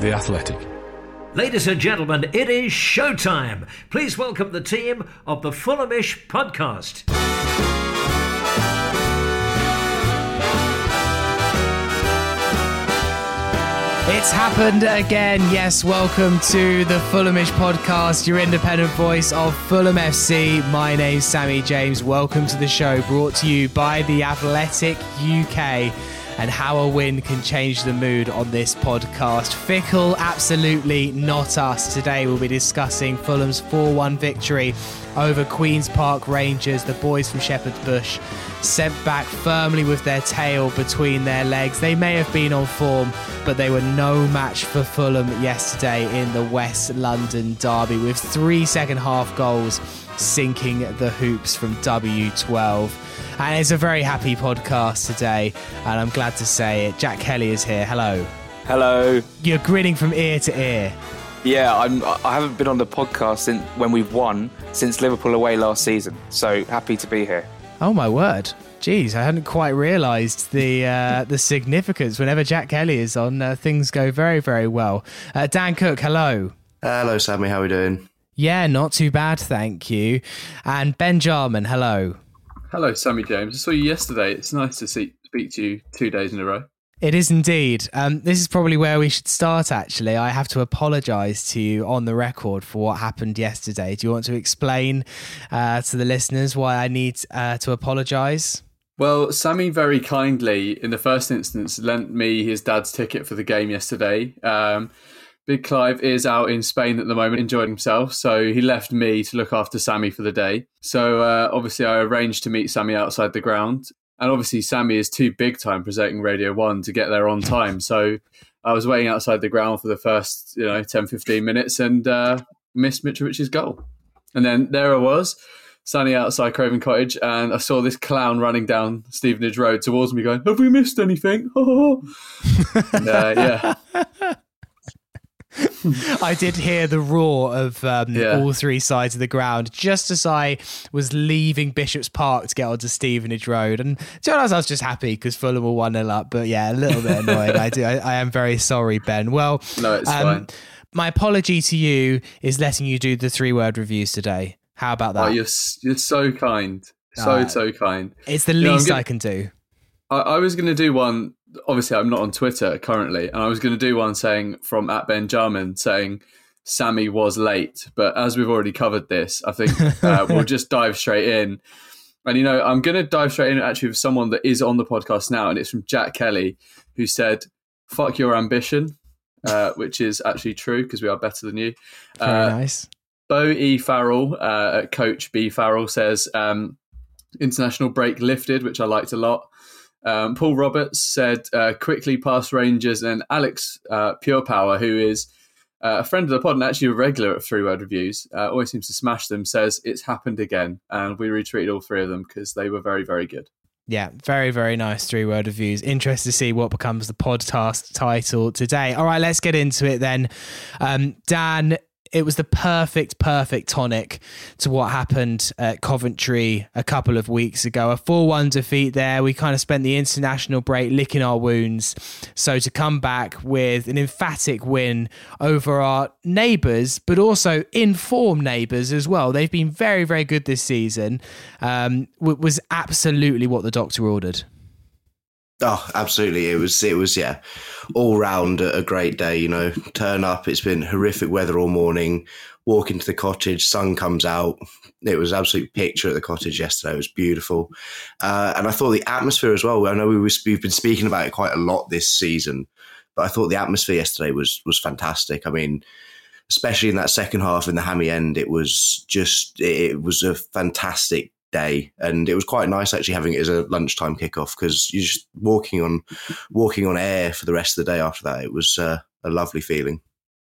The Athletic. Ladies and gentlemen, it is showtime. Please welcome the team of the Fulhamish podcast. It's happened again. Yes, welcome to the Fulhamish podcast, your independent voice of Fulham FC. My name's Sammy James. Welcome to the show brought to you by The Athletic UK and how a win can change the mood on this podcast. Fickle, absolutely not us. Today we'll be discussing Fulham's 4 1 victory over Queen's Park Rangers, the boys from Shepherd's Bush. Sent back firmly with their tail between their legs. They may have been on form, but they were no match for Fulham yesterday in the West London derby with three second half goals sinking the hoops from W12. And it's a very happy podcast today, and I'm glad to say it. Jack Kelly is here. Hello. Hello. You're grinning from ear to ear. Yeah, I'm. I haven't been on the podcast since when we've won since Liverpool away last season. So happy to be here. Oh my word! Jeez, I hadn't quite realised the uh, the significance. Whenever Jack Kelly is on, uh, things go very very well. Uh, Dan Cook, hello. Hello, Sammy. How are we doing? Yeah, not too bad, thank you. And Ben Jarman, hello. Hello, Sammy James. I saw you yesterday. It's nice to see, speak to you two days in a row. It is indeed. Um, this is probably where we should start, actually. I have to apologise to you on the record for what happened yesterday. Do you want to explain uh, to the listeners why I need uh, to apologise? Well, Sammy very kindly, in the first instance, lent me his dad's ticket for the game yesterday. Um, Big Clive is out in Spain at the moment, enjoying himself. So he left me to look after Sammy for the day. So uh, obviously, I arranged to meet Sammy outside the ground. And obviously, Sammy is too big time presenting Radio 1 to get there on time. So I was waiting outside the ground for the first, you know, 10, 15 minutes and uh, missed Mitrovic's goal. And then there I was, standing outside Craven Cottage, and I saw this clown running down Stevenage Road towards me going, Have we missed anything? and, uh, yeah. I did hear the roar of um, yeah. all three sides of the ground just as I was leaving Bishop's Park to get onto Stevenage Road. And to be honest, I was just happy because Fulham were 1 0 up. But yeah, a little bit annoyed. I do. I, I, am very sorry, Ben. Well, no, it's um, fine. My apology to you is letting you do the three word reviews today. How about that? Oh, you're, you're so kind. So, uh, so kind. It's the least you know, I can do. I, I was going to do one obviously I'm not on Twitter currently, and I was going to do one saying from at Benjamin saying Sammy was late, but as we've already covered this, I think uh, we'll just dive straight in. And you know, I'm going to dive straight in actually with someone that is on the podcast now, and it's from Jack Kelly, who said, "Fuck your ambition," uh, which is actually true because we are better than you. Uh, nice. Bo E. Farrell, uh, Coach B. Farrell says, um, "International break lifted," which I liked a lot. Um, Paul Roberts said uh, quickly past Rangers and Alex uh, Pure Power, who is uh, a friend of the pod and actually a regular at Three Word Reviews, uh, always seems to smash them, says it's happened again. And we retweeted all three of them because they were very, very good. Yeah, very, very nice three word reviews. Interested to see what becomes the podcast title today. All right, let's get into it then. Um, Dan, it was the perfect, perfect tonic to what happened at Coventry a couple of weeks ago. A 4 1 defeat there. We kind of spent the international break licking our wounds. So to come back with an emphatic win over our neighbours, but also informed neighbours as well. They've been very, very good this season. Um, was absolutely what the doctor ordered. Oh, absolutely! It was it was yeah, all round a, great day. You know, turn up. It's been horrific weather all morning. Walk into the cottage, sun comes out. It was absolute picture at the cottage yesterday. It was beautiful, uh, and I thought the atmosphere as well. I know we was, we've been speaking about it quite a lot this season, but I thought the atmosphere yesterday was was fantastic. I mean, especially in that second half in the hammy end, it was just it was a fantastic day. And it was quite nice actually having it as a lunchtime kickoff because you're just walking on walking on air for the rest of the day after that. It was uh, a lovely feeling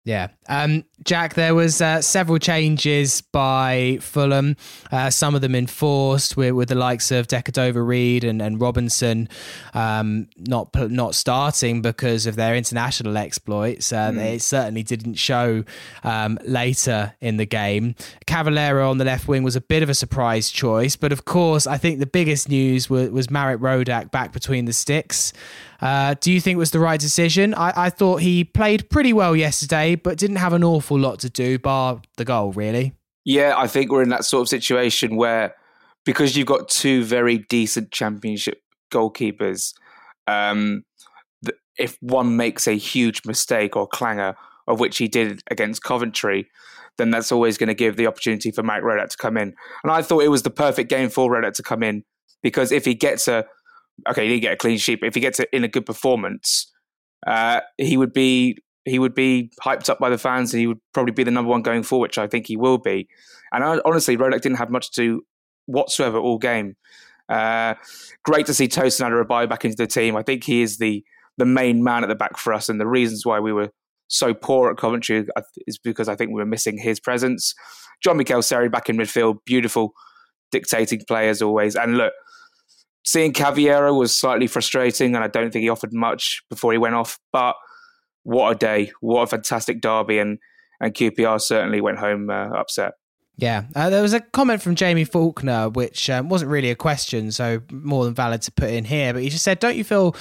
yeah. Um, Jack, there was uh, several changes by Fulham, uh, some of them enforced with, with the likes of Decordova-Reid and, and Robinson um, not not starting because of their international exploits. Uh, mm. It certainly didn't show um, later in the game. Cavaleiro on the left wing was a bit of a surprise choice, but of course, I think the biggest news was, was Marek Rodak back between the sticks. Uh, do you think it was the right decision? I, I thought he played pretty well yesterday, but didn't have an awful lot to do, bar the goal, really. Yeah, I think we're in that sort of situation where because you've got two very decent championship goalkeepers, um, if one makes a huge mistake or clanger, of which he did against Coventry, then that's always going to give the opportunity for Marek Rodak to come in. And I thought it was the perfect game for Rodak to come in because if he gets a okay, he didn't get a clean sheet, but if he gets it in a good performance, uh, he would be he would be hyped up by the fans, and he would probably be the number one going forward, which I think he will be. And I, honestly, Rodak didn't have much to do whatsoever all game. Uh, great to see Tosin Adarabioyo back into the team. I think he is the the main man at the back for us, and the reasons why we were so poor at Coventry is because I think we were missing his presence. Jean Michel Seri back in midfield, beautiful, dictating play as always. And look, seeing Cavaleiro was slightly frustrating, and I don't think he offered much before he went off. But what a day! What a fantastic derby, and and QPR certainly went home uh, upset. Yeah, uh, there was a comment from Jamie Faulkner, which um, wasn't really a question, so more than valid to put in here. But he just said, "Don't you feel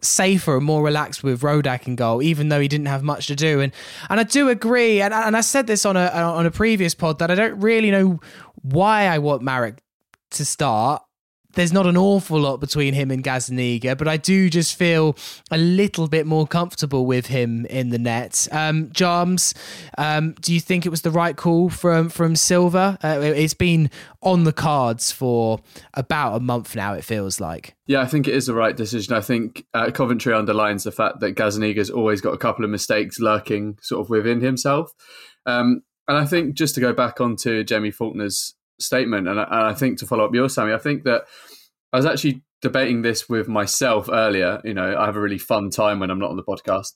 safer and more relaxed with Rodak in goal, even though he didn't have much to do?" And and I do agree. And and I said this on a on a previous pod that I don't really know why I want Marek to start there's not an awful lot between him and Gazzaniga, but I do just feel a little bit more comfortable with him in the net. Um, Jarms, um, do you think it was the right call from from Silva? Uh, it's been on the cards for about a month now. It feels like. Yeah, I think it is the right decision. I think uh, Coventry underlines the fact that Gazzaniga's always got a couple of mistakes lurking sort of within himself. Um, and I think just to go back onto Jamie Faulkner's statement, and I, and I think to follow up your Sammy, I think that I was actually debating this with myself earlier. You know, I have a really fun time when I'm not on the podcast.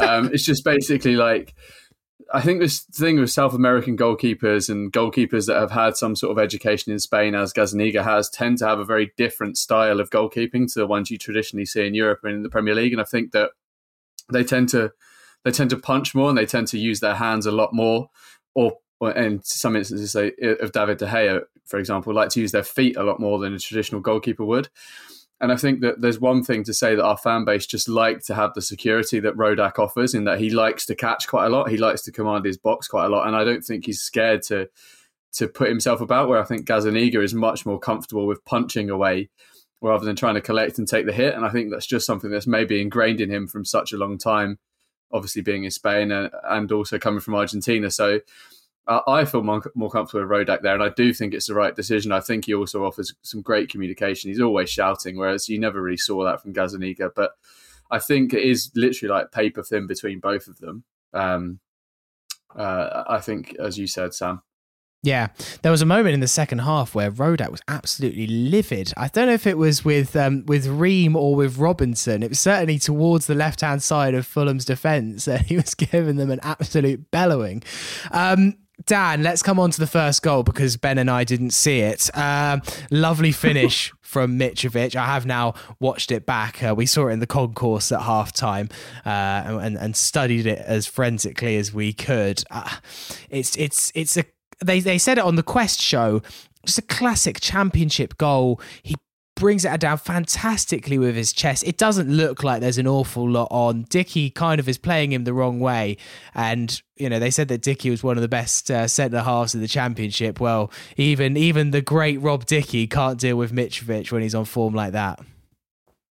Um, it's just basically like I think this thing with South American goalkeepers and goalkeepers that have had some sort of education in Spain, as Gazzaniga has, tend to have a very different style of goalkeeping to the ones you traditionally see in Europe and in the Premier League. And I think that they tend to they tend to punch more and they tend to use their hands a lot more, or and some instances say, of David De Gea, for example, like to use their feet a lot more than a traditional goalkeeper would. And I think that there's one thing to say that our fan base just like to have the security that Rodak offers, in that he likes to catch quite a lot, he likes to command his box quite a lot, and I don't think he's scared to to put himself about. Where I think Gazzaniga is much more comfortable with punching away rather than trying to collect and take the hit. And I think that's just something that's maybe ingrained in him from such a long time, obviously being in Spain and, and also coming from Argentina. So I feel more, more comfortable with Rodak there, and I do think it's the right decision. I think he also offers some great communication. He's always shouting, whereas you never really saw that from Gazzaniga. But I think it is literally like paper thin between both of them. Um, uh, I think, as you said, Sam. Yeah, there was a moment in the second half where Rodak was absolutely livid. I don't know if it was with um, with Ream or with Robinson. It was certainly towards the left hand side of Fulham's defence. Uh, he was giving them an absolute bellowing. Um, Dan, let's come on to the first goal because Ben and I didn't see it. Um, lovely finish from Mitrovic. I have now watched it back. Uh, we saw it in the concourse at half time uh, and, and studied it as forensically as we could. Uh, it's it's it's a they they said it on the Quest show. Just a classic championship goal. He brings it down fantastically with his chest. It doesn't look like there's an awful lot on. Dickie kind of is playing him the wrong way. And, you know, they said that Dickie was one of the best uh, centre halves of the championship. Well, even even the great Rob Dickie can't deal with Mitrovic when he's on form like that.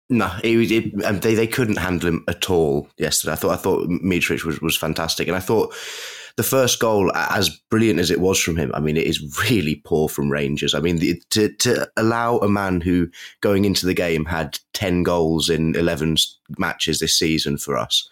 No, it, it, they they couldn't handle him at all yesterday. I thought I thought Mitrovic was, was fantastic, and I thought the first goal, as brilliant as it was from him, I mean, it is really poor from Rangers. I mean, the, to to allow a man who going into the game had ten goals in eleven matches this season for us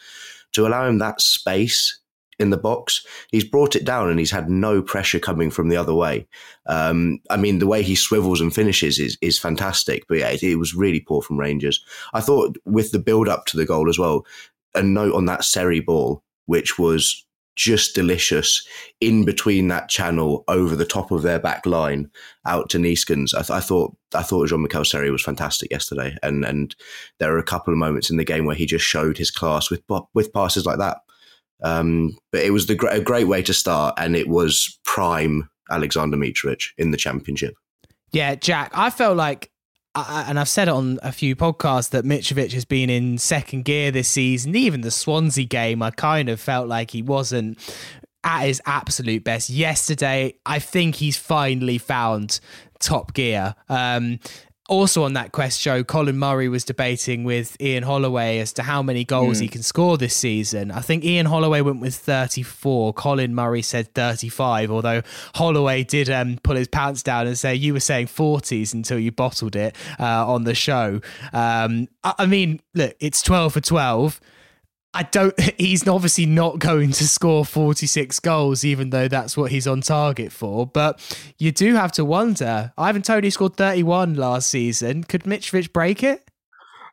to allow him that space in the box. He's brought it down and he's had no pressure coming from the other way. Um, I mean, the way he swivels and finishes is, is fantastic, but yeah, it, it, was really poor from Rangers. I thought with the build up to the goal as well, a note on that Seri ball, which was just delicious in between that channel over the top of their back line out to Neeskens. I, th- I thought I thought Jean Michel Seri was fantastic yesterday, and and there are a couple of moments in the game where he just showed his class with with passes like that. Um, but it was the a great way to start, and it was prime Alexander Mitrovic in the championship. Yeah, Jack, I felt like I, and I've said it on a few podcasts that Mitrovic has been in second gear this season. Even the Swansea game, I kind of felt like he wasn't at his absolute best. Yesterday, I think he's finally found top gear. Um, also on that quest show, Colin Murray was debating with Ian Holloway as to how many goals mm. he can score this season. I think Ian Holloway went with 34. Colin Murray said 35, although Holloway did um, pull his pants down and say, You were saying 40s until you bottled it uh, on the show. Um, I, I mean, look, it's 12 for 12 I don't. He's obviously not going to score 46 goals, even though that's what he's on target for. But you do have to wonder. Ivan Toney scored 31 last season. Could Mitrovic break it?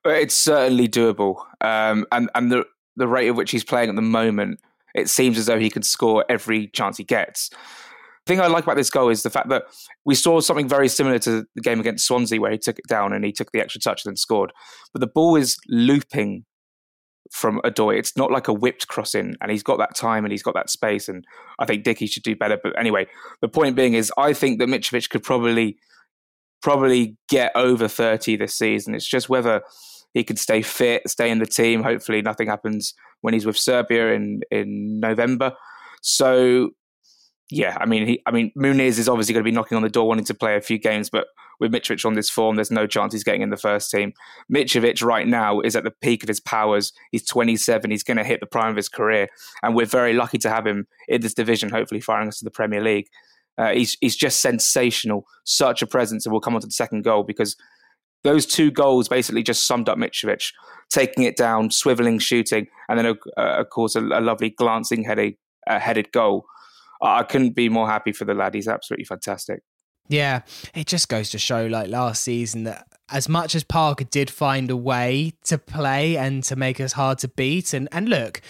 It's certainly doable. Um, and and the the rate at which he's playing at the moment, it seems as though he could score every chance he gets. The thing I like about this goal is the fact that we saw something very similar to the game against Swansea, where he took it down and he took the extra touch and then scored. But the ball is looping from Odoi. It's not like a whipped crossing, and he's got that time and he's got that space. And I think Dickie should do better. But anyway, the point being is, I think that Mitrovic could probably probably get over thirty this season. It's just whether he could stay fit, stay in the team. Hopefully, nothing happens when he's with Serbia in in November. So yeah, I mean, he, I mean, Muniz is obviously going to be knocking on the door, wanting to play a few games, but with Mitrovic on this form, there's no chance he's getting in the first team. Mitrovic right now is at the peak of his powers. He's 27. He's going to hit the prime of his career, and we're very lucky to have him in this division. Hopefully, firing us to the Premier League. Uh, he's he's just sensational, such a presence, and we'll come on to the second goal because those two goals basically just summed up Mitrovic, taking it down, swiveling, shooting, and then uh, of course a, a lovely glancing headed uh, headed goal. I couldn't be more happy for the lad. He's absolutely fantastic. Yeah, it just goes to show, like last season, that as much as Parker did find a way to play and to make us hard to beat, and and look,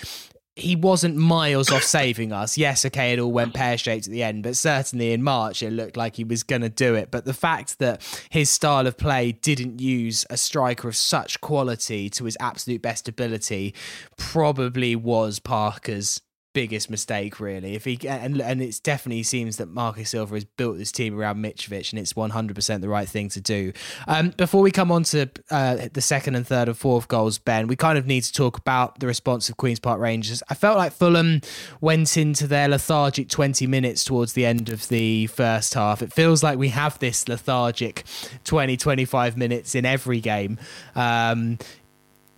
he wasn't miles off saving us. Yes, okay, it all went pear shaped at the end, but certainly in March it looked like he was going to do it. But the fact that his style of play didn't use a striker of such quality to his absolute best ability probably was Parker's biggest mistake really. If he and and it definitely seems that Marcus Silva has built this team around Mitrovic and it's 100% the right thing to do. Um, before we come on to uh, the second and third and fourth goals Ben we kind of need to talk about the response of Queen's Park Rangers. I felt like Fulham went into their lethargic 20 minutes towards the end of the first half. It feels like we have this lethargic 20 25 minutes in every game. Um,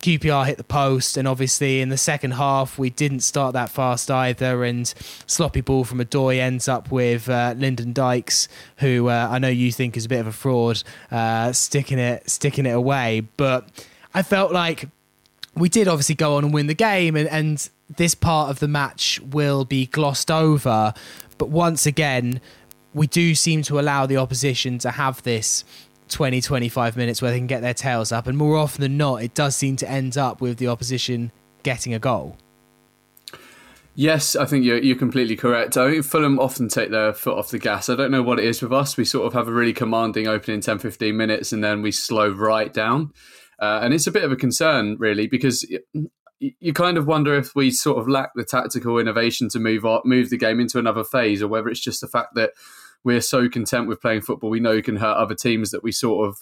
QPR hit the post, and obviously in the second half we didn't start that fast either. And sloppy ball from Odoi ends up with uh, Lyndon Dykes, who uh, I know you think is a bit of a fraud, uh, sticking it sticking it away. But I felt like we did obviously go on and win the game, and, and this part of the match will be glossed over. But once again, we do seem to allow the opposition to have this 20, 25 minutes where they can get their tails up. And more often than not, it does seem to end up with the opposition getting a goal. Yes, I think you're, you're completely correct. I think Fulham often take their foot off the gas. I don't know what it is with us. We sort of have a really commanding opening 10, 15 minutes and then we slow right down. Uh, and it's a bit of a concern, really, because you kind of wonder if we sort of lack the tactical innovation to move move the game into another phase, or whether it's just the fact that we're so content with playing football we know you can hurt other teams that we sort of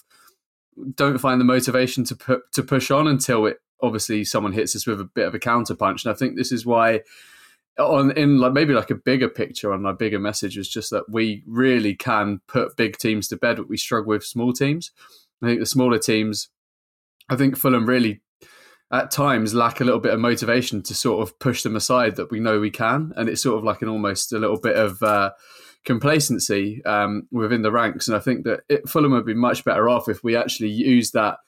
don't find the motivation to to push on until it obviously someone hits us with a bit of a counter punch and i think this is why on in like maybe like a bigger picture on a bigger message is just that we really can put big teams to bed but we struggle with small teams. I think the smaller teams i think fulham really at times lack a little bit of motivation to sort of push them aside that we know we can. And it's sort of like an almost a little bit of uh, complacency um, within the ranks. And I think that it, Fulham would be much better off if we actually use that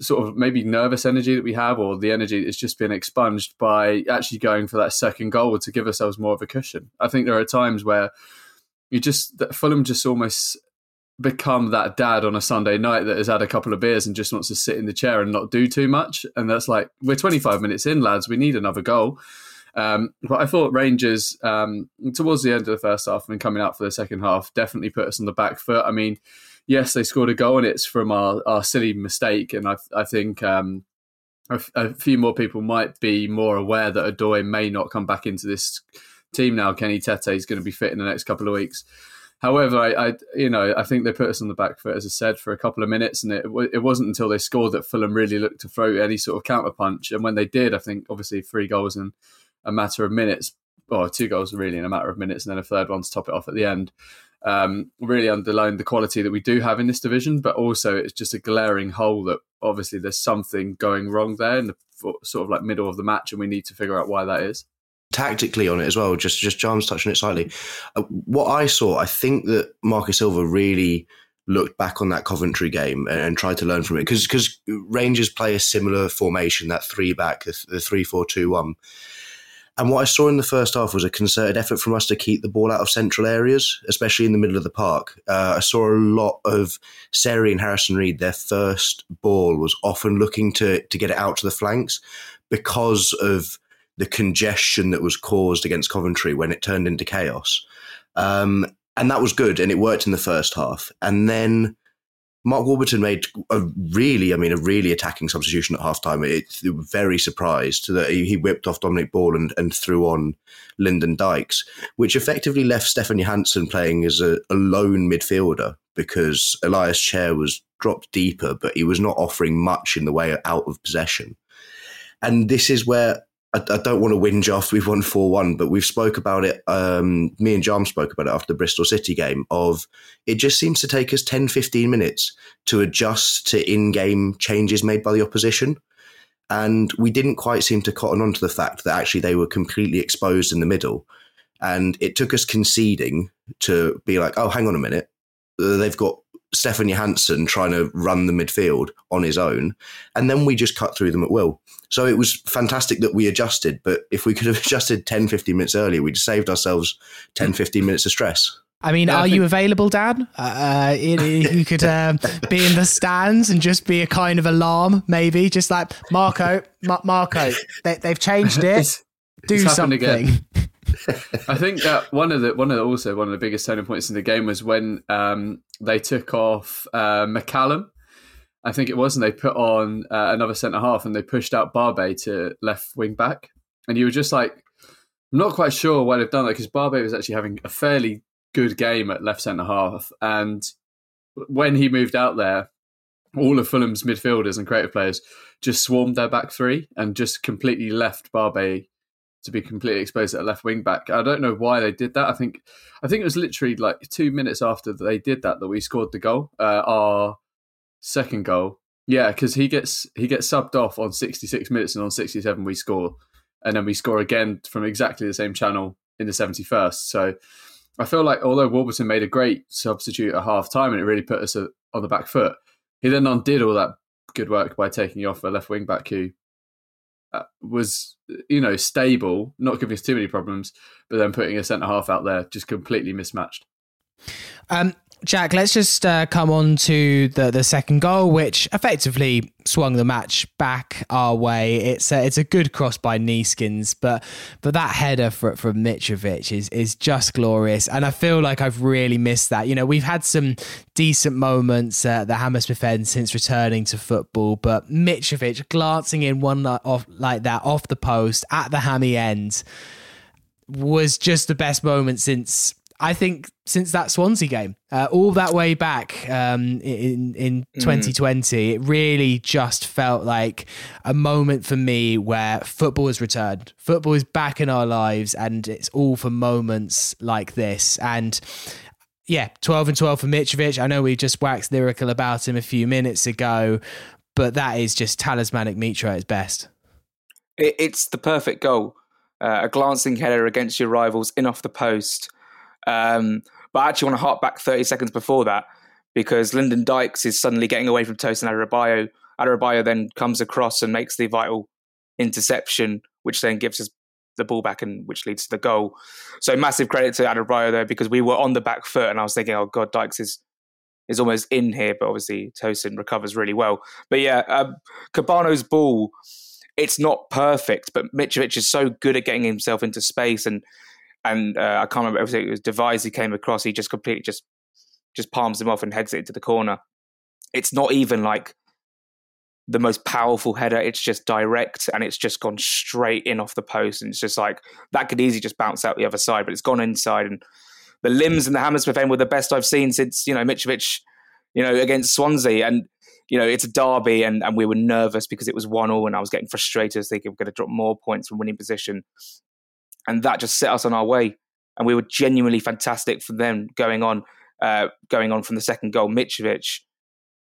sort of maybe nervous energy that we have or the energy that's just been expunged by actually going for that second goal to give ourselves more of a cushion. I think there are times where you just Fulham just almost become that dad on a Sunday night that has had a couple of beers and just wants to sit in the chair and not do too much. And that's like, we're 25 minutes in, lads. We need another goal. Um, but I thought Rangers, um, towards the end of the first half and coming out for the second half, definitely put us on the back foot. I mean, yes, they scored a goal and it's from our, our silly mistake. And I, I think um, a, a, few more people might be more aware that Odoi may not come back into this team now. Kenny Tete is going to be fit in the next couple of weeks. However, I, I, you know I think they put us on the back foot as I said for a couple of minutes, and it it wasn't until they scored that Fulham really looked to throw any sort of counter punch. And when they did, I think obviously three goals in a matter of minutes, or two goals really in a matter of minutes, and then a third one to top it off at the end. Um, really underlined the quality that we do have in this division, but also it's just a glaring hole that obviously there's something going wrong there in the sort of like middle of the match, and we need to figure out why that is tactically on it as well. Just just Jarman's touching it slightly. Uh, what I saw, I think that Marcus Silva really looked back on that Coventry game and, and tried to learn from it because because Rangers play a similar formation, that three back, the, the three four two one. And what I saw in the first half was a concerted effort from us to keep the ball out of central areas, especially in the middle of the park. Uh, I saw a lot of Seri and Harrison Reed. Their first ball was often looking to to get it out to the flanks because of the congestion that was caused against Coventry when it turned into chaos. Um, and that was good, and it worked in the first half. And then Mark Warburton made a really, I mean, a really attacking substitution at halftime. It, it very surprised that he, he, whipped off Dominic Ball and, and, threw on Lyndon Dykes, which effectively left Stefan Johansen playing as a, a lone midfielder because Ilias Chair was dropped deeper, but he was not offering much in the way out of possession. And this is where I, I, don't want to whinge after we've won 4 1, but we've spoke about it. Um, me and Jam spoke about it after the Bristol City game. Of it just seems to take us 10, 15 minutes to adjust to in game changes made by the opposition. And we didn't quite seem to cotton on to the fact that actually they were completely exposed in the middle. And it took us conceding to be like, oh, hang on a minute. They've got Stefan Johansen trying to run the midfield on his own. And then we just cut through them at will. So it was fantastic that we adjusted. But if we could have adjusted 10, 15 minutes earlier, we'd saved ourselves 10, 15 minutes of stress. I mean, yeah, are I think- you available, Dan? Uh, you could uh, be in the stands and just be a kind of alarm, maybe, just like Marco, Marco. They, have changed it. Do something. I think that one of the one of the, also one of the biggest turning points in the game was when um, they took off uh, McCallum. I think it was, and they put on uh, another centre half, and they pushed out Barbet to left wing back. And you were just like, I'm not quite sure why they've done that because Barbet was actually having a fairly good game at left centre half, and when he moved out there, all of Fulham's midfielders and creative players just swarmed their back three and just completely left Barbet to be completely exposed at left wing back. I don't know why they did that. I think I think it was literally like two minutes after they did that that we scored the goal, uh, our second goal. Yeah, because he gets he gets subbed off on 66 minutes and on 67 we score, and then we score again from exactly the same channel in the 71st. So I feel like although Warburton made a great substitute at half time and it really put us on the back foot, he then undid all that good work by taking off a left wing back who uh, was you know stable, not giving us too many problems, but then putting a centre half out there just completely mismatched. Um, Jack, let's just uh, come on to the, the second goal, which effectively swung the match back our way. It's a, it's a good cross by Neeskens, but but that header for, from Mitrovic is is just glorious, and I feel like I've really missed that. You know, we've had some decent moments at the Hammersmith end since returning to football, but Mitrovic glancing in one off like that off the post at the hammy end was just the best moment since I think since that Swansea game, uh, all that way back um, in in 2020, mm. it really just felt like a moment for me where football has returned. Football is back in our lives, and it's all for moments like this. And yeah, 12 and 12 for Mitrovic. I know we just waxed lyrical about him a few minutes ago, but that is just talismanic Mitro at his best. It's the perfect goal. Uh, a glancing header against your rivals in off the post um, but I actually want to hark back 30 seconds before that because Lyndon Dykes is suddenly getting away from Tosin Adarabioyo. Adarabioyo then comes across and makes the vital interception, which then gives us the ball back and which leads to the goal. So massive credit to Adarabioyo there because we were on the back foot and I was thinking, oh God, Dykes is is almost in here, but obviously Tosin recovers really well. But yeah, um, Kebano's ball, it's not perfect, but Mitrovic is so good at getting himself into space and and uh, I can't remember if it was Devise he came across. He just completely just just palms him off and heads it into the corner. It's not even like the most powerful header. It's just direct and it's just gone straight in off the post. And it's just like that could easily just bounce out the other side, but it's gone inside. And the limbs and the Hammersmith end were the best I've seen since you know Mitrovic, you know, against Swansea, and you know it's a derby, and, and we were nervous because it was one all, and I was getting frustrated, thinking we're going to drop more points from winning position, and that just set us on our way, and we were genuinely fantastic for them going on, uh, going on from the second goal. Mitrovic,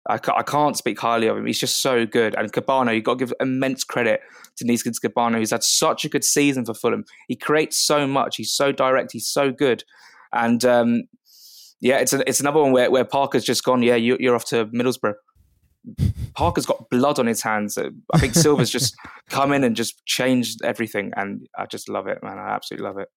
I can't, I can't speak highly of him. He's just so good. And Kebano, you've got to give immense credit to Neeskens Kebano, who's had such a good season for Fulham. He creates so much. He's so direct. He's so good. And um, yeah, it's a, it's another one where, where Parker's just gone. Yeah, you, you're off to Middlesbrough. Parker's got blood on his hands. I think Silva's just come in and just changed everything, and I just love it, man. I absolutely love it.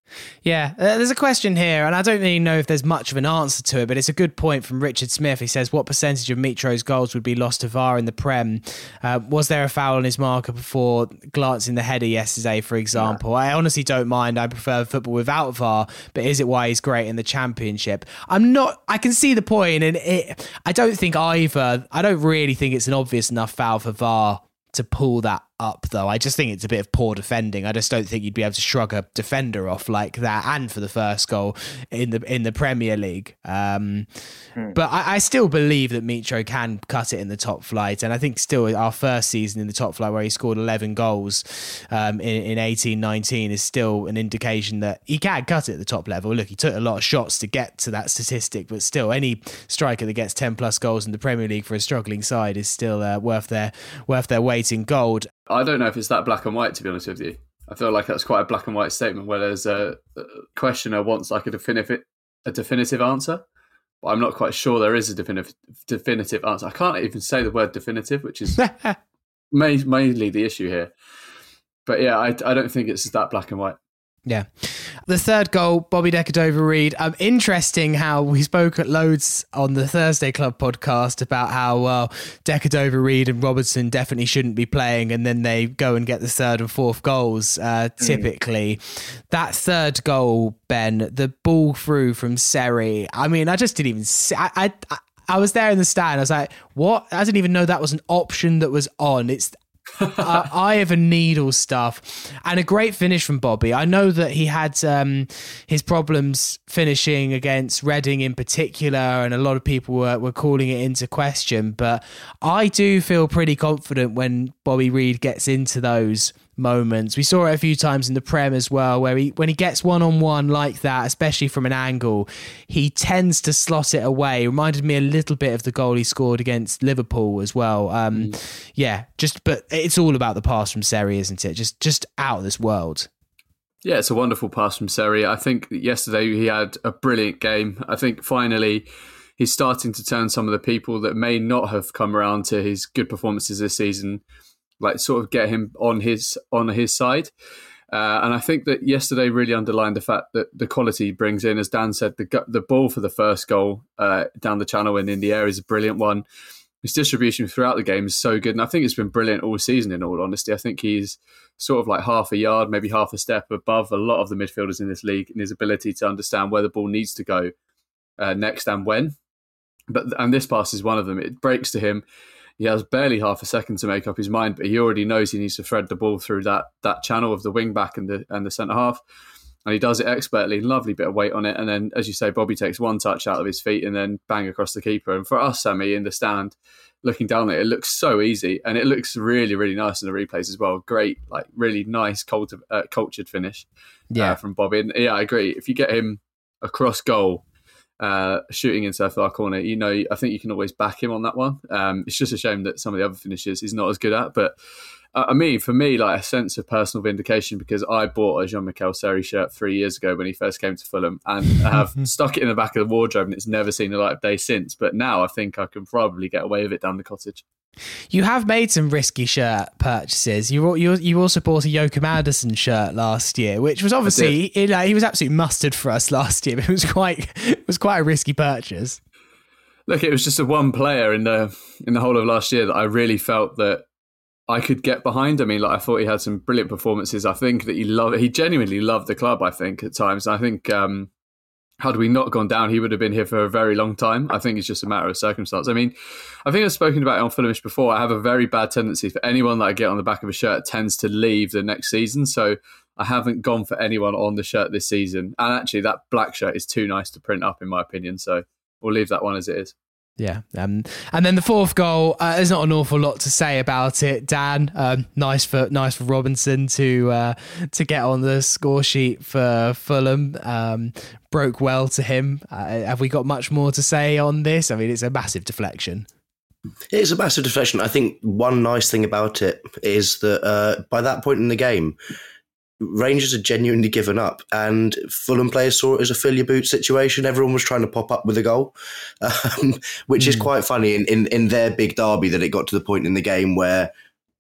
Yeah, uh, there's a question here, and I don't really know if there's much of an answer to it, but it's a good point from Richard Smith. He says, "What percentage of Mitro's goals would be lost to VAR in the Prem? Uh, was there a foul on his marker before glancing the header yesterday, for example? Yeah. I honestly don't mind. I prefer football without VAR, but is it why he's great in the Championship? I'm not. I can see the point, and it, I don't think either. I don't really think it's an obvious enough foul for VAR to pull that up, though. I just think it's a bit of poor defending. I just don't think you'd be able to shrug a defender off like that, and for the first goal in the in the Premier League. Um, hmm. But I, I, still believe that Mitro can cut it in the top flight, and I think still our first season in the top flight where he scored 11 goals um, in, in 18 19 is still an indication that he can cut it at the top level. Look, he took a lot of shots to get to that statistic, but still, any striker that gets 10 plus goals in the Premier League for a struggling side is still uh, worth their worth their weight in gold. I don't know if it's that black and white, to be honest with you. I feel like that's quite a black and white statement where there's a, a questioner wants like a definitive a definitive answer, but I'm not quite sure there is a definitive definitive answer. I can't even say the word definitive, which is mainly the issue here. But yeah, I, I don't think it's that black and white. Yeah. The third goal, Bobby Decordova-Reid. Um, interesting how we spoke at loads on the Thursday Club podcast about how, well, Decordova-Reid and Robertson definitely shouldn't be playing, and then they go and get the third and fourth goals, uh, mm. typically. Mm. That third goal, Ben, the ball through from Seri, I mean, I just didn't even see. I, I, I was there in the stand. I was like, what? I didn't even know that was an option that was on. It's uh, eye of a needle stuff, and a great finish from Bobby. I know that he had um, his problems finishing against Reading in particular, and a lot of people were, were calling it into question. But I do feel pretty confident when Bobby Reid gets into those moments. We saw it a few times in the Prem as well, where he when he gets one on one like that, especially from an angle, he tends to slot it away. It reminded me a little bit of the goal he scored against Liverpool as well. Um, mm. Yeah, just but it's all about the pass from Seri, isn't it? Just just out of this world. Yeah, it's a wonderful pass from Seri. I think yesterday he had a brilliant game. I think finally he's starting to turn some of the people that may not have come around to his good performances this season like sort of get him on his on his side. Uh, and I think that yesterday really underlined the fact that the quality he brings in, as Dan said, the the ball for the first goal uh, down the channel and in the air is a brilliant one. His distribution throughout the game is so good, and I think it's been brilliant all season. In all honesty, I think he's sort of like half a yard, maybe half a step above a lot of the midfielders in this league in his ability to understand where the ball needs to go uh, next and when. But and this pass is one of them. It breaks to him he has barely half a second to make up his mind, but he already knows he needs to thread the ball through that that channel of the wing back and the and the centre half. And he does it expertly, lovely bit of weight on it. And then, as you say, Bobby takes one touch out of his feet and then bang across the keeper. And for us, Sammy, in the stand, looking down at it, it looks so easy and it looks really, really nice in the replays as well. Great, like really nice, culti- uh, cultured finish uh, yeah. Uh, from Bobby. And yeah, I agree. If you get him across goal, uh, shooting inside our corner, you know, I think you can always back him on that one. Um, it's just a shame that some of the other finishes he's not as good at. But uh, I mean, for me, like a sense of personal vindication because I bought a Jean Michel Seri shirt three years ago when he first came to Fulham and I have stuck it in the back of the wardrobe and it's never seen the light of day since. But now I think I can probably get away with it down the cottage. You have made some risky shirt purchases. You you you also bought a Joachim Andersen shirt last year, which was obviously it, like, he was absolutely mustard for us last year. But it was quite it was quite a risky purchase. Look, it was just a one player in the in the whole of last year that I really felt that I could get behind. I mean, like I thought he had some brilliant performances. I think that he loved he genuinely loved the club. I think at times. I think um, had we not gone down, he would have been here for a very long time. I think it's just a matter of circumstance. I mean, I think I've spoken about it on Fulhamish before. I have a very bad tendency for anyone that I get on the back of a shirt tends to leave the next season. So I haven't gone for anyone on the shirt this season. And actually, that black shirt is too nice to print up, in my opinion. So we'll leave that one as it is. Yeah, um, and then the fourth goal. Uh, there's not an awful lot to say about it. Dan, um, nice for nice for Robinson to uh, to get on the score sheet for Fulham. Um, broke well to him. Uh, have we got much more to say on this? I mean, it's a massive deflection. It's a massive deflection. I think one nice thing about it is that uh, by that point in the game, Rangers had genuinely given up, and Fulham players saw it as a fill your boot situation. Everyone was trying to pop up with a goal, um, which mm. is hmm. quite funny in, in, in their big derby that it got to the point in the game where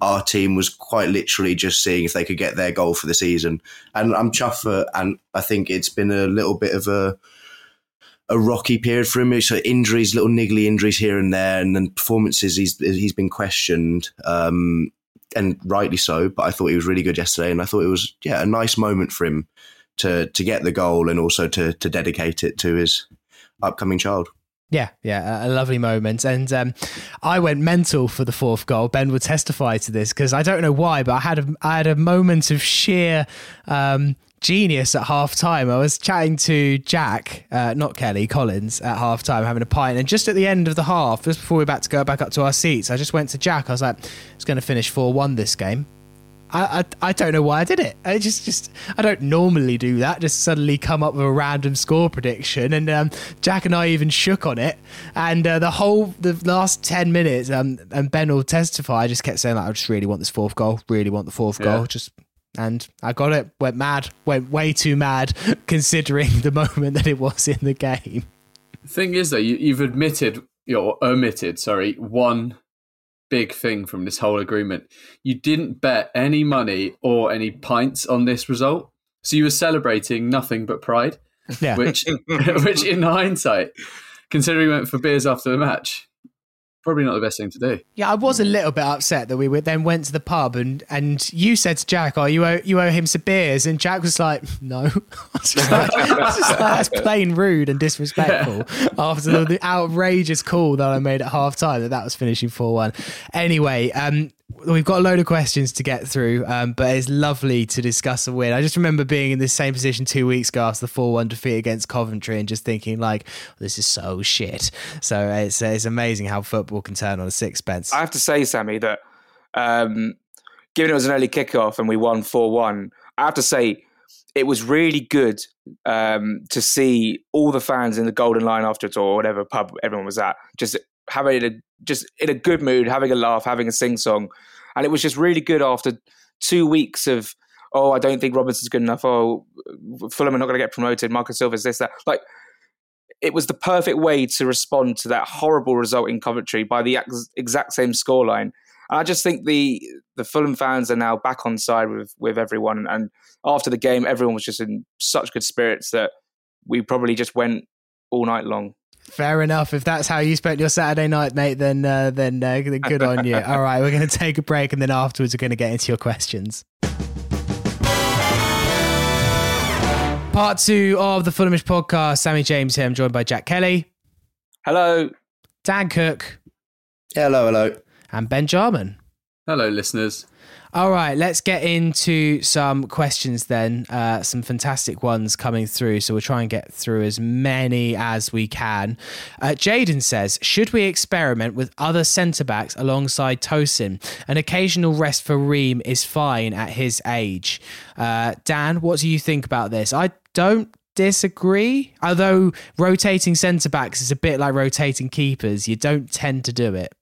our team was quite literally just seeing if they could get their goal for the season. And I'm chuffed and I think it's been a little bit of a a rocky period for him. So injuries, little niggly injuries here and there, and then performances. He's he's been questioned. Um, and rightly so. But I thought he was really good yesterday, and I thought it was yeah a nice moment for him to to get the goal and also to to dedicate it to his upcoming child. Yeah, yeah, a lovely moment. And um, I went mental for the fourth goal. Ben would testify to this because I don't know why, but I had a, I had a moment of sheer um, genius at half time. I was chatting to Jack, uh, not Kelly, Collins, at half time, having a pint. And just at the end of the half, just before we were about to go back up to our seats, I just went to Jack. I was like, it's going to finish 4 1 this game. I, I, I don't know why I did it. I just just I don't normally do that. Just suddenly come up with a random score prediction, and um, Jack and I even shook on it. And uh, the whole the last ten minutes, um, and Ben will testify. I just kept saying like, I just really want this fourth goal. Really want the fourth yeah. goal. Just and I got it. Went mad. Went way too mad, considering the moment that it was in the game. The thing is, though, you, have admitted, you're omitted. Sorry, one big thing from this whole agreement. You didn't bet any money or any pints on this result, so you were celebrating nothing but pride. Yeah. Which, which in hindsight, considering we went for beers after the match, probably not the best thing to do. Yeah, I was a little bit upset that we then went to the pub and and you said to Jack, "Oh, you owe you owe him some beers," and Jack was like, "No." like, like, that's plain rude and disrespectful. After the, the, outrageous call that I made at half time that that was finishing four one. Anyway, um, we've got a load of questions to get through, um, but it's lovely to discuss a win. I just remember being in the same position two weeks ago after the 4 1 defeat against Coventry and just thinking, like, this is so shit. So it's, it's amazing how football can turn on a sixpence. I have to say, Sammy, that um, given it was an early kickoff and we won 4 1, I have to say, it was really good um, to see all the fans in the Golden Lion afterwards, or whatever pub everyone was at, just having a just in a good mood, having a laugh, having a sing song, and it was just really good after two weeks of oh, I don't think Robinson's good enough. Oh, Fulham are not going to get promoted. Marcus Silva's this that like. It was the perfect way to respond to that horrible result in Coventry by the ex- exact same scoreline. And I just think the the Fulham fans are now back on side with with everyone, and after the game, everyone was just in such good spirits that we probably just went all night long. Fair enough. If that's how you spent your Saturday night, mate, then uh, then uh, good on you. All right, we're going to take a break, and then afterwards, we're going to get into your questions. Part two of the Fulhamish podcast. Sammy James here. I'm joined by Jack Kelly. Hello. Dan Cook. Hello, hello. And Ben Jarman. Hello, listeners. All right, let's get into some questions then. Uh, some fantastic ones coming through. So we'll try and get through as many as we can. Uh, Jaden says Should we experiment with other centre backs alongside Tosin? An occasional rest for Ream is fine at his age. Uh, Dan, what do you think about this? I don't disagree. Although rotating centre backs is a bit like rotating keepers, you don't tend to do it.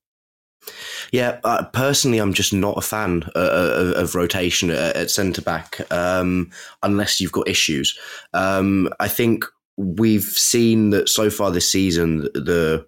Yeah, uh, personally, I'm just not a fan uh, of, rotation at, at centre back um, unless you've got issues. Um, I think we've seen that so far this season, the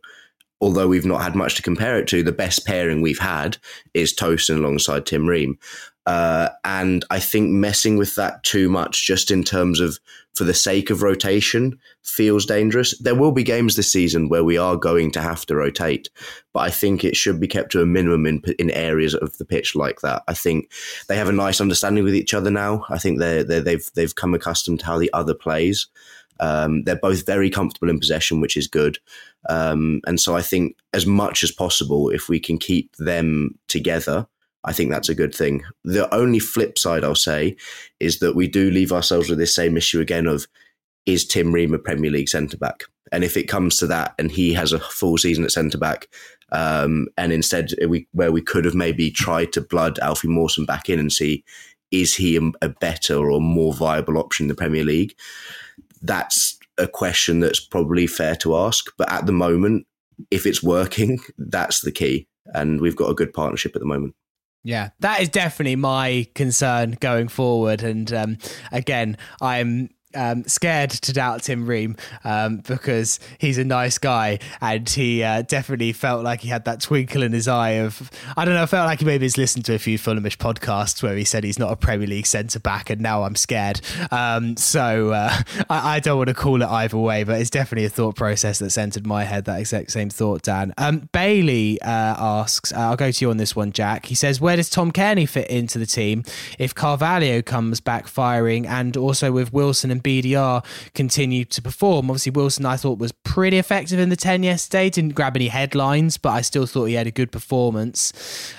although we've not had much to compare it to, the best pairing we've had is Tosin alongside Tim Ream. Uh, and I think messing with that too much, just in terms of for the sake of rotation, feels dangerous. There will be games this season where we are going to have to rotate, but I think it should be kept to a minimum in in areas of the pitch like that. I think they have a nice understanding with each other now. I think they they've they've come accustomed to how the other plays. Um, they're both very comfortable in possession, which is good. Um, and so I think as much as possible, if we can keep them together, I think that's a good thing. The only flip side I'll say is that we do leave ourselves with this same issue again of is Tim Ream a Premier League centre back? And if it comes to that, and he has a full season at centre back, um, and instead we where we could have maybe tried to blood Alfie Mawson back in and see is he a, a better or more viable option in the Premier League? That's a question that's probably fair to ask. But at the moment, if it's working, that's the key, and we've got a good partnership at the moment. Yeah, that is definitely my concern going forward. And um, again, I'm um, scared to doubt Tim Ream um, because he's a nice guy and he uh, definitely felt like he had that twinkle in his eye of I don't know. I felt like he maybe has listened to a few Fulhamish podcasts where he said he's not a Premier League centre back, and now I'm scared. Um, so uh, I, I, don't want to call it either way, but it's definitely a thought process that's entered my head. That exact same thought, Dan. Um, Bailey uh, asks, uh, I'll go to you on this one, Jack. He says, where does Tom Cairney fit into the team if Carvalho comes back firing, and also with Wilson and BDR continue to perform. Obviously, Wilson I thought was pretty effective in the 10 yesterday. Didn't grab any headlines, but I still thought he had a good performance.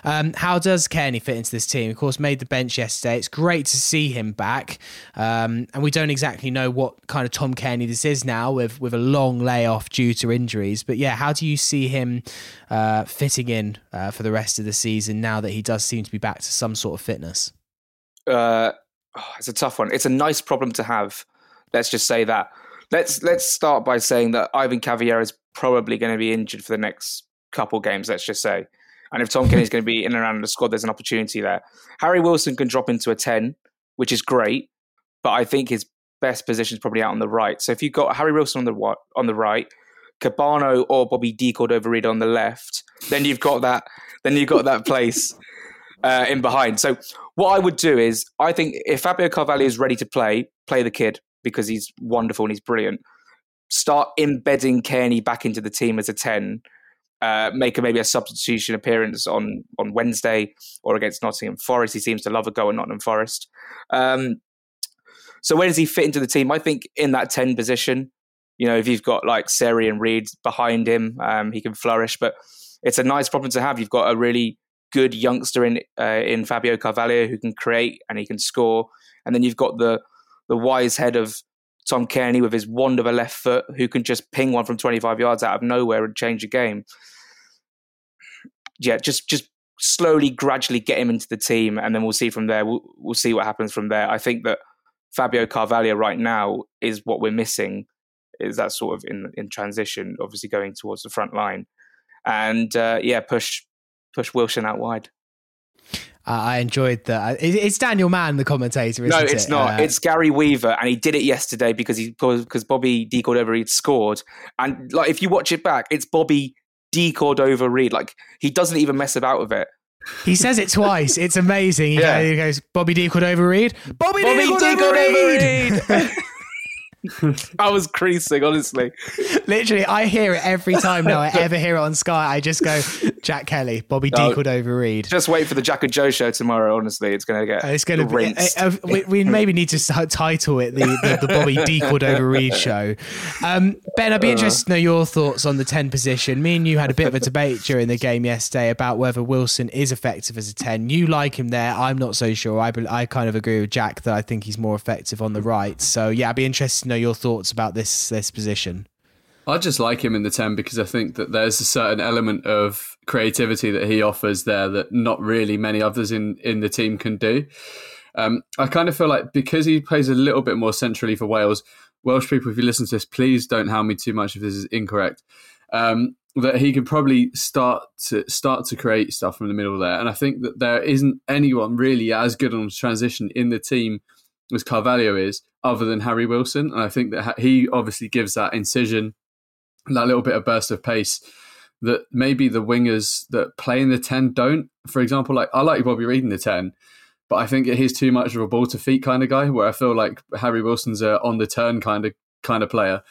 Um, how does Cairney fit into this team? Of course, made the bench yesterday. It's great to see him back. Um, and we don't exactly know what kind of Tom Cairney this is now with, with a long layoff due to injuries. But yeah, how do you see him uh, fitting in uh, for the rest of the season now that he does seem to be back to some sort of fitness? Uh, oh, it's a tough one. It's a nice problem to have Let's just say that. Let's let's start by saying that Ivan Cavaleiro is probably going to be injured for the next couple games. Let's just say, and if Tom is going to be in and around the squad, there's an opportunity there. Harry Wilson can drop into a ten, which is great, but I think his best position is probably out on the right. So if you've got Harry Wilson on the on the right, Kebano or Bobby Decordova-Reid on the left, then you've got that. Then you've got that place uh, in behind. So what I would do is, I think if Fabio Carvalho is ready to play, play the kid because he's wonderful and he's brilliant. Start embedding Cairney back into the team as a 10. Uh, make a, maybe a substitution appearance on, on Wednesday or against Nottingham Forest. He seems to love a go at Nottingham Forest. Um, so where does he fit into the team? I think in that 10 position, you know, if you've got like Seri and Reed behind him, um, he can flourish. But it's a nice problem to have. You've got a really good youngster in uh, in Fabio Carvalho who can create and he can score, and then you've got the the wise head of Tom Cairney with his wand of a left foot who can just ping one from 25 yards out of nowhere and change a game. Yeah, just just slowly, gradually get him into the team, and then we'll see from there. We'll, we'll see what happens from there. I think that Fabio Carvalho right now is what we're missing. Is that sort of in in transition, obviously going towards the front line, and uh, yeah, push push Wilson out wide. I enjoyed that. It's Daniel Mann, the commentator. no, it's it? not. Uh, it's Gary Weaver, and he did it yesterday because he because Bobby D Cordova-Reid scored, and like if you watch it back, it's Bobby D Cordova-Reid. Like he doesn't even mess about with it. He says it twice. It's amazing. He, yeah. goes, Bobby D Cordova-Reid. Bobby, Bobby D Cordova-Reid. I was creasing, honestly. Literally, I hear it every time now I ever hear it on Sky. I just go, Jack Kelly, Bobby no, D. Cordova-Reid. Just wait for the Jack and Joe show tomorrow, honestly. It's going to get. It's going to be. Uh, we, we, maybe need to title it the, the, the Bobby D. Cordova-Reid show. Um, ben, I'd be uh. interested to know your thoughts on the 10 position. Me and you had a bit of a debate during the game yesterday about whether Wilson is effective as a 10. You like him there. I'm not so sure. I, I kind of agree with Jack that I think he's more effective on the right. So, yeah, I'd be interested to know your thoughts about this this position. I just like him in the 10 because I think that there's a certain element of creativity that he offers there that not really many others in, in the team can do. Um, I kind of feel like because he plays a little bit more centrally for Wales, Welsh people, if you listen to this, please don't hound me too much if this is incorrect. Um, that he can probably start to start to create stuff from the middle there, and I think that there isn't anyone really as good on transition in the team as Carvalho is, other than Harry Wilson. And I think that he obviously gives that incision, that little bit of burst of pace that maybe the wingers that play in the 10 don't. For example, like I like Bobby Reid in the 10, but I think he's too much of a ball to feet kind of guy where I feel like Harry Wilson's a on the turn kind of kind of player.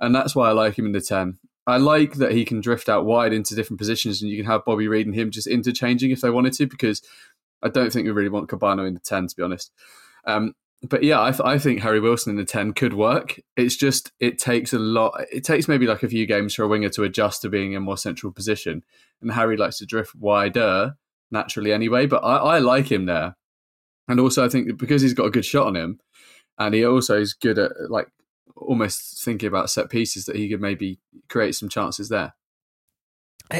And that's why I like him in the 10. I like that he can drift out wide into different positions and you can have Bobby Reid and him just interchanging if they wanted to, because I don't think we really want Kebano in the 10, to be honest. Um, but yeah, I, th- I think Harry Wilson in the 10 could work. It's just, it takes a lot, it takes maybe like a few games for a winger to adjust to being in a more central position. And Harry likes to drift wider naturally anyway, but I, I like him there. And also, I think because he's got a good shot on him, and he also is good at like almost thinking about set pieces that he could maybe create some chances there.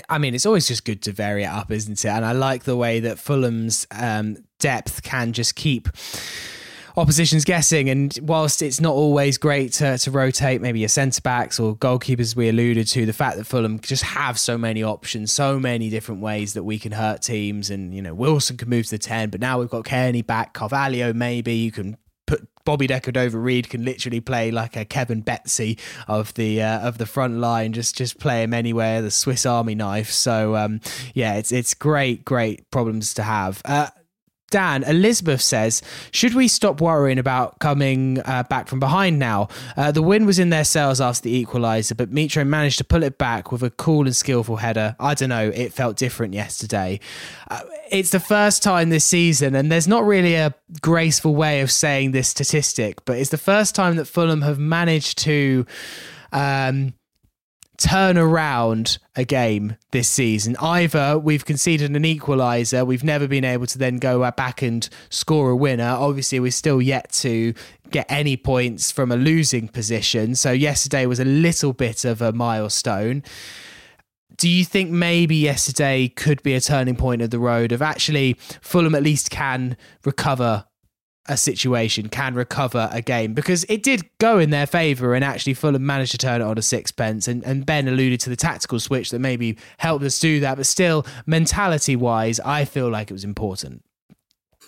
I mean, it's always just good to vary it up, isn't it? And I like the way that Fulham's um, depth can just keep opposition's guessing. And whilst it's not always great to, to rotate maybe your centre backs or goalkeepers, we alluded to the fact that Fulham just have so many options, so many different ways that we can hurt teams. And, you know, Wilson can move to the 10, but now we've got Cairney back, Carvalho maybe. You can put Bobby Decordova-Reid can literally play like a Kevin Betsy of the uh, of the front line, just just play him anywhere, the Swiss Army knife. So um, yeah, it's it's great, great problems to have. Uh, Dan, Elizabeth says, should we stop worrying about coming uh, back from behind now? Uh, the win was in their sails after the equaliser, but Mitro managed to pull it back with a cool and skillful header. I don't know, it felt different yesterday. Uh, it's the first time this season, and there's not really a graceful way of saying this statistic, but it's the first time that Fulham have managed to. Um, turn around a game this season. Either we've conceded an equaliser, we've never been able to then go back and score a winner. Obviously, we're still yet to get any points from a losing position. So, yesterday was a little bit of a milestone. Do you think maybe yesterday could be a turning point of the road of actually Fulham at least can recover a situation, can recover a game because it did go in their favour and actually Fulham managed to turn it on a sixpence. And, and Ben alluded to the tactical switch that maybe helped us do that, but still, mentality wise, I feel like it was important.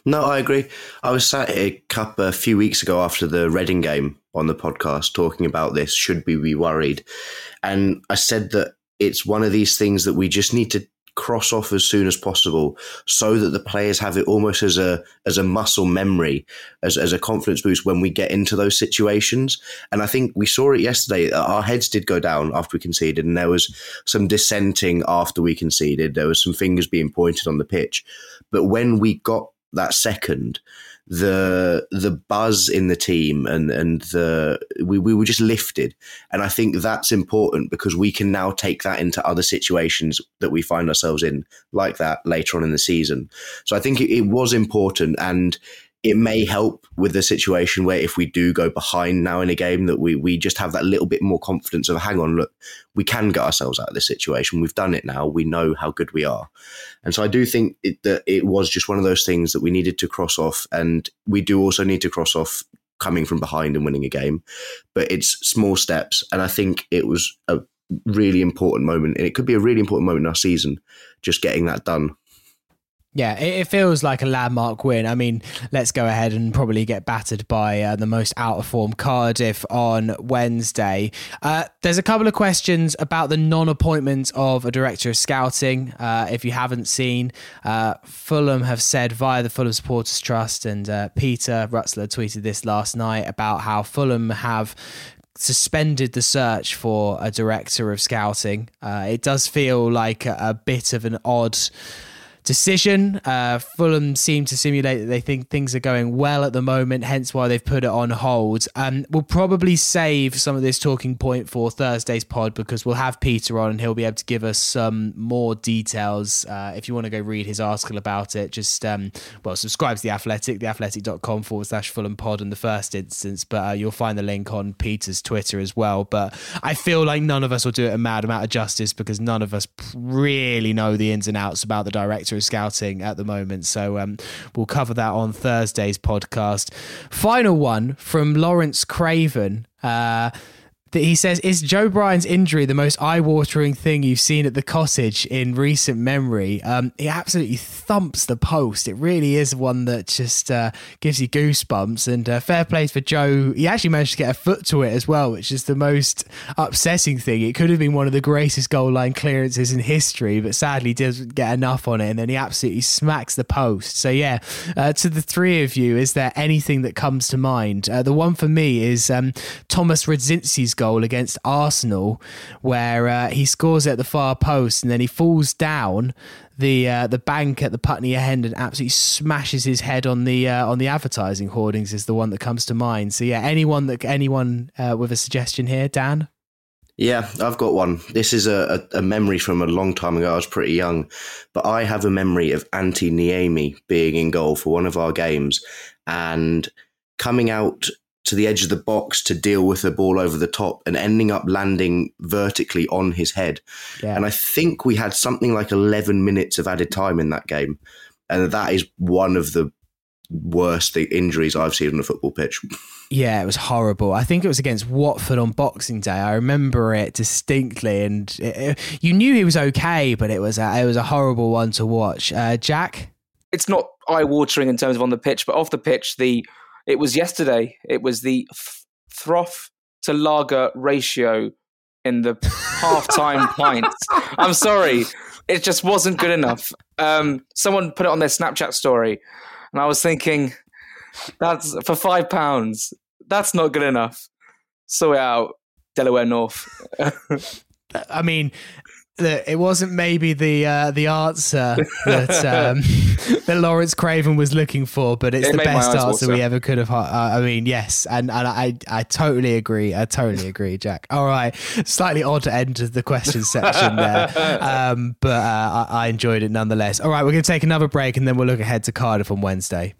No, I agree. I was sat here a couple a few weeks ago after the Reading game on the podcast talking about this. Should we be worried? And I said that it's one of these things that we just need to cross off as soon as possible so that the players have it almost as a as a muscle memory as, as a confidence boost when we get into those situations. And i think we saw it yesterday. Our heads did go down after we conceded and there was some dissenting after we conceded. There was some fingers being pointed on the pitch. But when we got that second the the buzz in the team and and the we, we were just lifted. And i think that's important because we can now take that into other situations that we find ourselves in like that later on in the season. So i think it, it was important. And it may help with the situation where if we do go behind now in a game that we we just have that little bit more confidence of hang on look we can get ourselves out of this situation. We've done it now. We know how good we are. And so I do think it, that it was just one of those things that we needed to cross off and we do also need to cross off coming from behind and winning a game. But it's small steps and I think it was a really important moment and it could be a really important moment in our season just getting that done yeah, it, feels like a landmark win. I mean, let's go ahead and probably get battered by uh, the most out of form Cardiff on Wednesday. Uh, there's a couple of questions about the non appointment of a director of scouting. Uh, if you haven't seen, uh, Fulham have said via the Fulham Supporters Trust, and uh, Peter Rutzler tweeted this last night about how Fulham have suspended the search for a director of scouting. Uh, it does feel like a, a bit of an odd decision. Uh, Fulham seem to simulate that they think things are going well at the moment, hence why they've put it on hold. Um, we'll probably save some of this talking point for Thursday's pod because we'll have Peter on and he'll be able to give us some more details. Uh, if you want to go read his article about it, just um, well, subscribe to the Athletic, theathletic.com forward slash Fulham pod in the first instance, but uh, you'll find the link on Peter's Twitter as well. But I feel like none of us will do it a mad amount of justice because none of us really know the ins and outs about the director scouting at the moment. So um, we'll cover that on Thursday's podcast. Final one from Lawrence Craven. Uh, that he says is Joe Bryan's injury the most eye-watering thing you've seen at the cottage in recent memory. Um, he absolutely thumps the post. It really is one that just uh, gives you goosebumps. And uh, fair play for Joe. He actually managed to get a foot to it as well, which is the most upsetting thing. It could have been one of the greatest goal line clearances in history, but sadly doesn't get enough on it. And then he absolutely smacks the post. So yeah, uh, to the three of you, is there anything that comes to mind? Uh, the one for me is um, Thomas Radzinski's goal against Arsenal, where uh, he scores at the far post and then he falls down. the uh, the bank at the Putney end and absolutely smashes his head on the uh, on the advertising hoardings is the one that comes to mind. So yeah, anyone that anyone uh, with a suggestion here, Dan. Yeah, I've got one. This is a, a, memory from a long time ago. I was pretty young, but I have a memory of Antti Niemi being in goal for one of our games and coming out to the edge of the box to deal with the ball over the top and ending up landing vertically on his head. Yeah. And I think we had something like 11 minutes of added time in that game. And that is one of the worst injuries I've seen on a football pitch. Yeah, it was horrible. I think it was against Watford on Boxing Day. I remember it distinctly, and it, it, you knew he was okay, but it was a, it was a horrible one to watch. Uh, Jack, it's not eye watering in terms of on the pitch, but off the pitch, the it was yesterday. It was the froth to lager ratio in the half-time pints. I'm sorry, it just wasn't good enough. Um, someone put it on their Snapchat story, and I was thinking, that's for five pounds. That's not good enough. So out, Delaware North. I mean, it wasn't maybe the uh, the answer that um, that Lawrence Craven was looking for, but it's it the best answer we ever could have. Uh, I mean, yes, and, and I I totally agree. I totally agree, Jack. All right, slightly odd end of the question section there, um, but uh, I, I enjoyed it nonetheless. All right, we're going to take another break, and then we'll look ahead to Cardiff on Wednesday.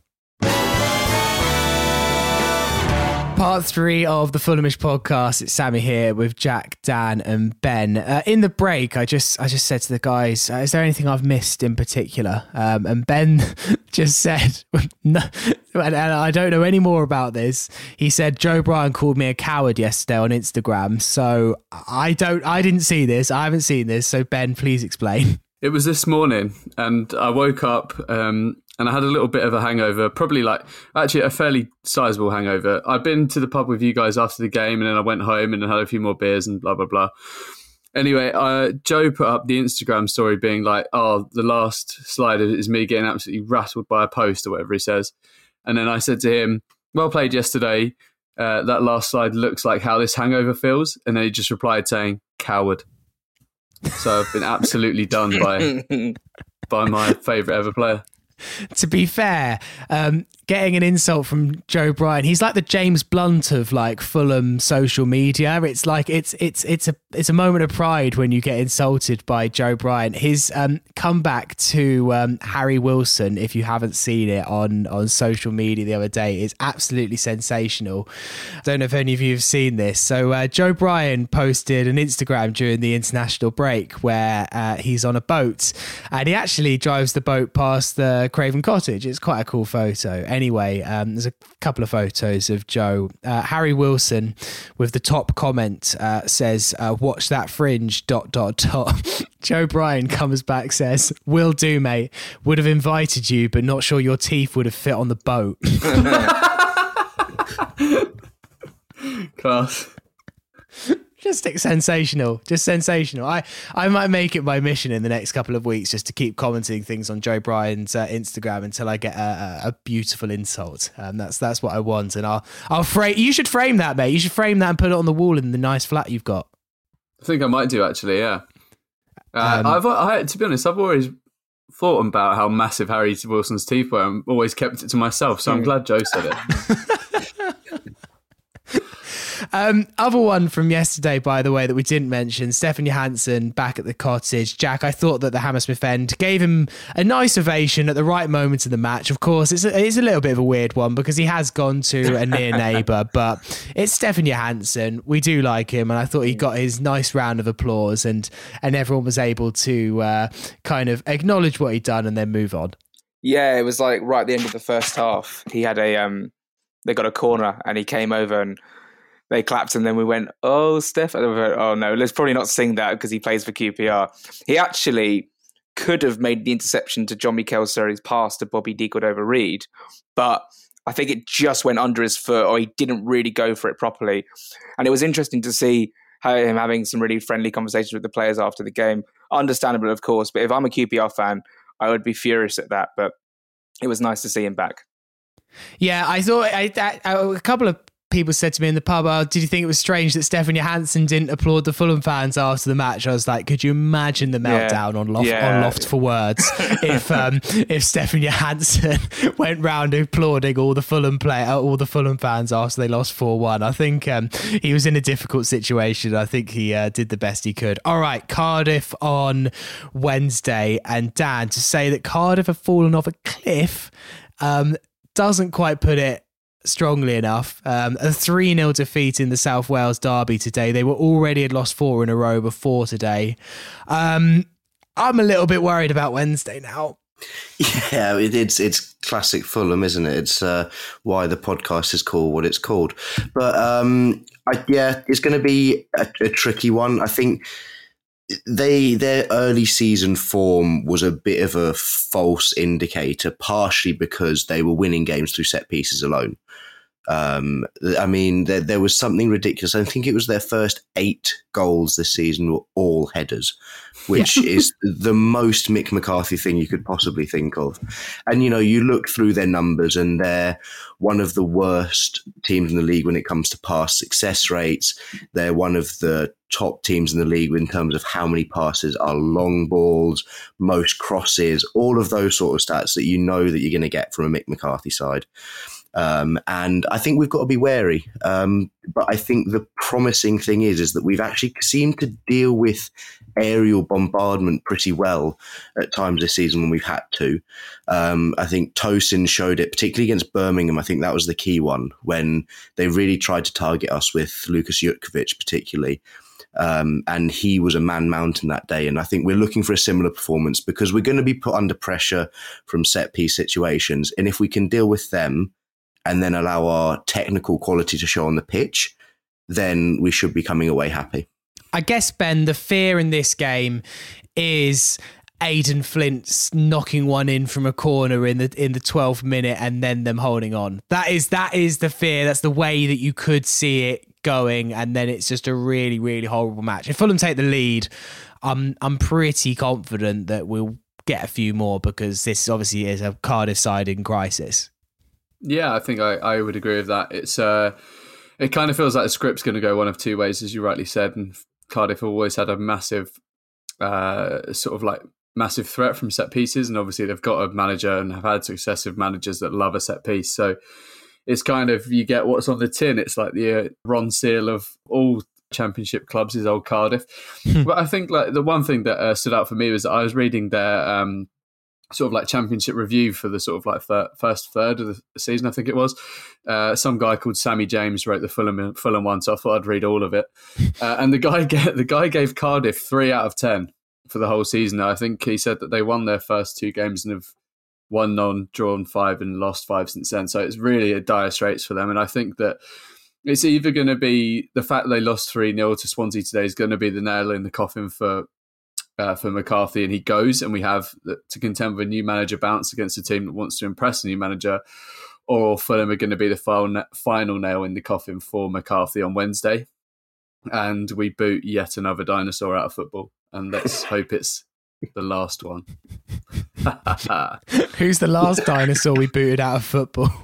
Part three of the Fulhamish podcast. It's Sammy here with Jack, Dan, and Ben. Uh, in the break, I just I just said to the guys, uh, "Is there anything I've missed in particular?" Um, and Ben just said, no, and I don't know any more about this. He said Joe Bryan called me a coward yesterday on Instagram. So I don't, I didn't see this. I haven't seen this. So Ben, please explain. It was this morning, and I woke up um, and I had a little bit of a hangover, probably like actually a fairly sizable hangover. I'd been to the pub with you guys after the game, and then I went home and had a few more beers and blah blah blah. Anyway, uh, Joe put up the Instagram story being like, "Oh, the last slide is me getting absolutely rattled by a post or whatever he says," and then I said to him, "Well played yesterday. Uh, that last slide looks like how this hangover feels," and then he just replied saying, "Coward." So I've been absolutely done by by my favourite ever player. To be fair, um, getting an insult from Joe Bryan, he's like the James Blunt of like Fulham social media. It's like it's it's it's a it's a moment of pride when you get insulted by Joe Bryan. His um, comeback to um, Harry Wilson, if you haven't seen it on on social media the other day, is absolutely sensational. I don't know if any of you have seen this. So uh, Joe Bryan posted an Instagram during the international break where uh, he's on a boat and he actually drives the boat past the Craven Cottage. It's quite a cool photo. Anyway, um, there's a couple of photos of Joe. Uh, Harry Wilson with the top comment uh, says, uh, "Watch that fringe." Dot dot dot. Joe Bryan comes back says, "Will do, mate. Would have invited you, but not sure your teeth would have fit on the boat." Class just it's sensational, just sensational. I, I might make it my mission in the next couple of weeks just to keep commenting things on Joe Bryan's uh, Instagram until I get a, a, beautiful insult. Um, that's that's what I want, and I'll I'll frame. You should frame that, mate. You should frame that and put it on the wall in the nice flat you've got. I think I might do actually. Yeah. Uh, um, I've I, to be honest, I've always thought about how massive Harry Wilson's teeth were. and always kept it to myself. So I'm glad Joe said it. Um, other one from yesterday, by the way, that we didn't mention, Stefan Johansen back at the cottage. Jack, I thought that the Hammersmith end gave him a nice ovation at the right moment in the match. Of course, it's a, it's a little bit of a weird one because he has gone to a near neighbour, but it's Stefan Johansen. We do like him, and I thought he got his nice round of applause, and and everyone was able to uh, kind of acknowledge what he'd done and then move on. Yeah, it was like right at the end of the first half. He had a um, they got a corner, and he came over and they clapped and then we went, oh, Steph. Oh, no, let's probably not sing that because he plays for QPR. He actually could have made the interception to Jean Michel Seri's pass to Bobby Decordova-Reid, but I think it just went under his foot or he didn't really go for it properly. And it was interesting to see him having some really friendly conversations with the players after the game. Understandable, of course, but if I'm a QPR fan, I would be furious at that. But it was nice to see him back. Yeah, I thought I, I, a couple of people said to me in the pub, oh, "Did you think it was strange that Stefan Johansen didn't applaud the Fulham fans after the match?" I was like, "Could you imagine the meltdown yeah. on Loft yeah. on Loft for Words if um, if Stefan Johansen went round applauding all the Fulham play uh, all the Fulham fans after they lost four one? I think um, he was in a difficult situation. I think he uh, did the best he could. All right, Cardiff on Wednesday, and Dan to say that Cardiff have fallen off a cliff um, doesn't quite put it strongly enough. Um, a 3 0 defeat in the South Wales Derby today. They were already had lost four in a row before today. Um, I'm a little bit worried about Wednesday now. Yeah, it, it's it's classic Fulham, isn't it? It's uh, why the podcast is called what it's called. But um, I, yeah, it's going to be a, a tricky one. I think they their early season form was a bit of a false indicator, partially because they were winning games through set pieces alone. Um, I mean, there, there, was something ridiculous. I think it was their first eight goals this season were all headers, which yeah. is the most Mick McCarthy thing you could possibly think of. And, you know, you look through their numbers and they're one of the worst teams in the league when it comes to pass success rates. They're one of the top teams in the league in terms of how many passes are long balls, most crosses, all of those sort of stats that you know that you're going to get from a Mick McCarthy side. Um, and I think we've got to be wary. Um, but I think the promising thing is is that we've actually seemed to deal with aerial bombardment pretty well at times this season when we've had to. Um, I think Tosin showed it, particularly against Birmingham. I think that was the key one when they really tried to target us with Lucas Jutkiewicz, particularly. Um, and he was a man mountain that day. And I think we're looking for a similar performance because we're going to be put under pressure from set piece situations. And if we can deal with them, and then allow our technical quality to show on the pitch, then we should be coming away happy. I guess Ben, the fear in this game is Aden Flint's knocking one in from a corner in the in the 12th minute and then them holding on. That is that is the fear. That's the way that you could see it going, and then it's just a really really horrible match. If Fulham take the lead, I'm I'm pretty confident that we'll get a few more because this obviously is a Cardiff side in crisis. Yeah, I think I, I would agree with that. It's uh, it kind of feels like the script's going to go one of two ways, as you rightly said. And Cardiff always had a massive, uh, sort of like massive threat from set pieces, and obviously they've got a manager and have had successive managers that love a set piece. So it's kind of you get what's on the tin. It's like the uh, Ronseal of all championship clubs is old Cardiff. Hmm. but I think like the one thing that uh, stood out for me was I was reading their um, sort of like championship review for the sort of like first third of the season, I think it was. Uh, some guy called Sammy James wrote the Fulham Fulham one, so I thought I'd read all of it. Uh, and the guy get, the guy gave Cardiff three out of ten for the whole season. I think he said that they won their first two games and have won non, drawn five, and lost five since then. So it's really a dire straits for them. And I think that it's either going to be the fact they lost 3 0 to Swansea today is going to be the nail in the coffin for uh, for McCarthy and he goes, and we have to contend with a new manager bounce against a team that wants to impress a new manager, or Fulham are going to be the final, final nail in the coffin for McCarthy on Wednesday. And we boot yet another dinosaur out of football. And let's hope it's the last one. Who's the last dinosaur we booted out of football?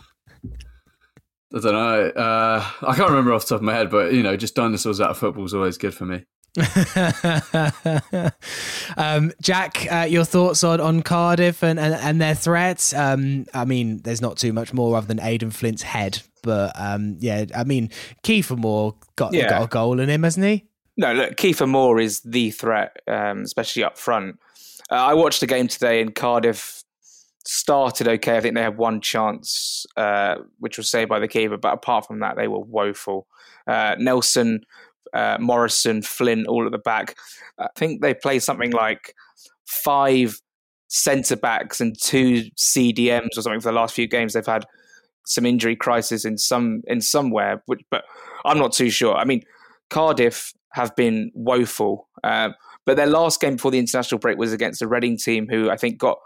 I don't know. Uh, I can't remember off the top of my head, but you know, just dinosaurs out of football is always good for me. um, Jack, uh, your thoughts on, on Cardiff and, and, and their threats? Um, I mean, there's not too much more other than Aden Flint's head, but um, yeah, I mean, Kiefer Moore got, yeah. got a goal in him, hasn't he? No, look, Kiefer Moore is the threat, um, especially up front. Uh, I watched the game today, and Cardiff started okay. I think they had one chance, uh, which was saved by the keeper, but apart from that, they were woeful. Uh, Nelson uh, Morrison, Flint, all at the back. I think they play something like five centre backs and two CDMs or something for the last few games. They've had some injury crisis in some in somewhere, which, but I'm not too sure. I mean, Cardiff have been woeful, uh, but their last game before the international break was against a Reading team who I think got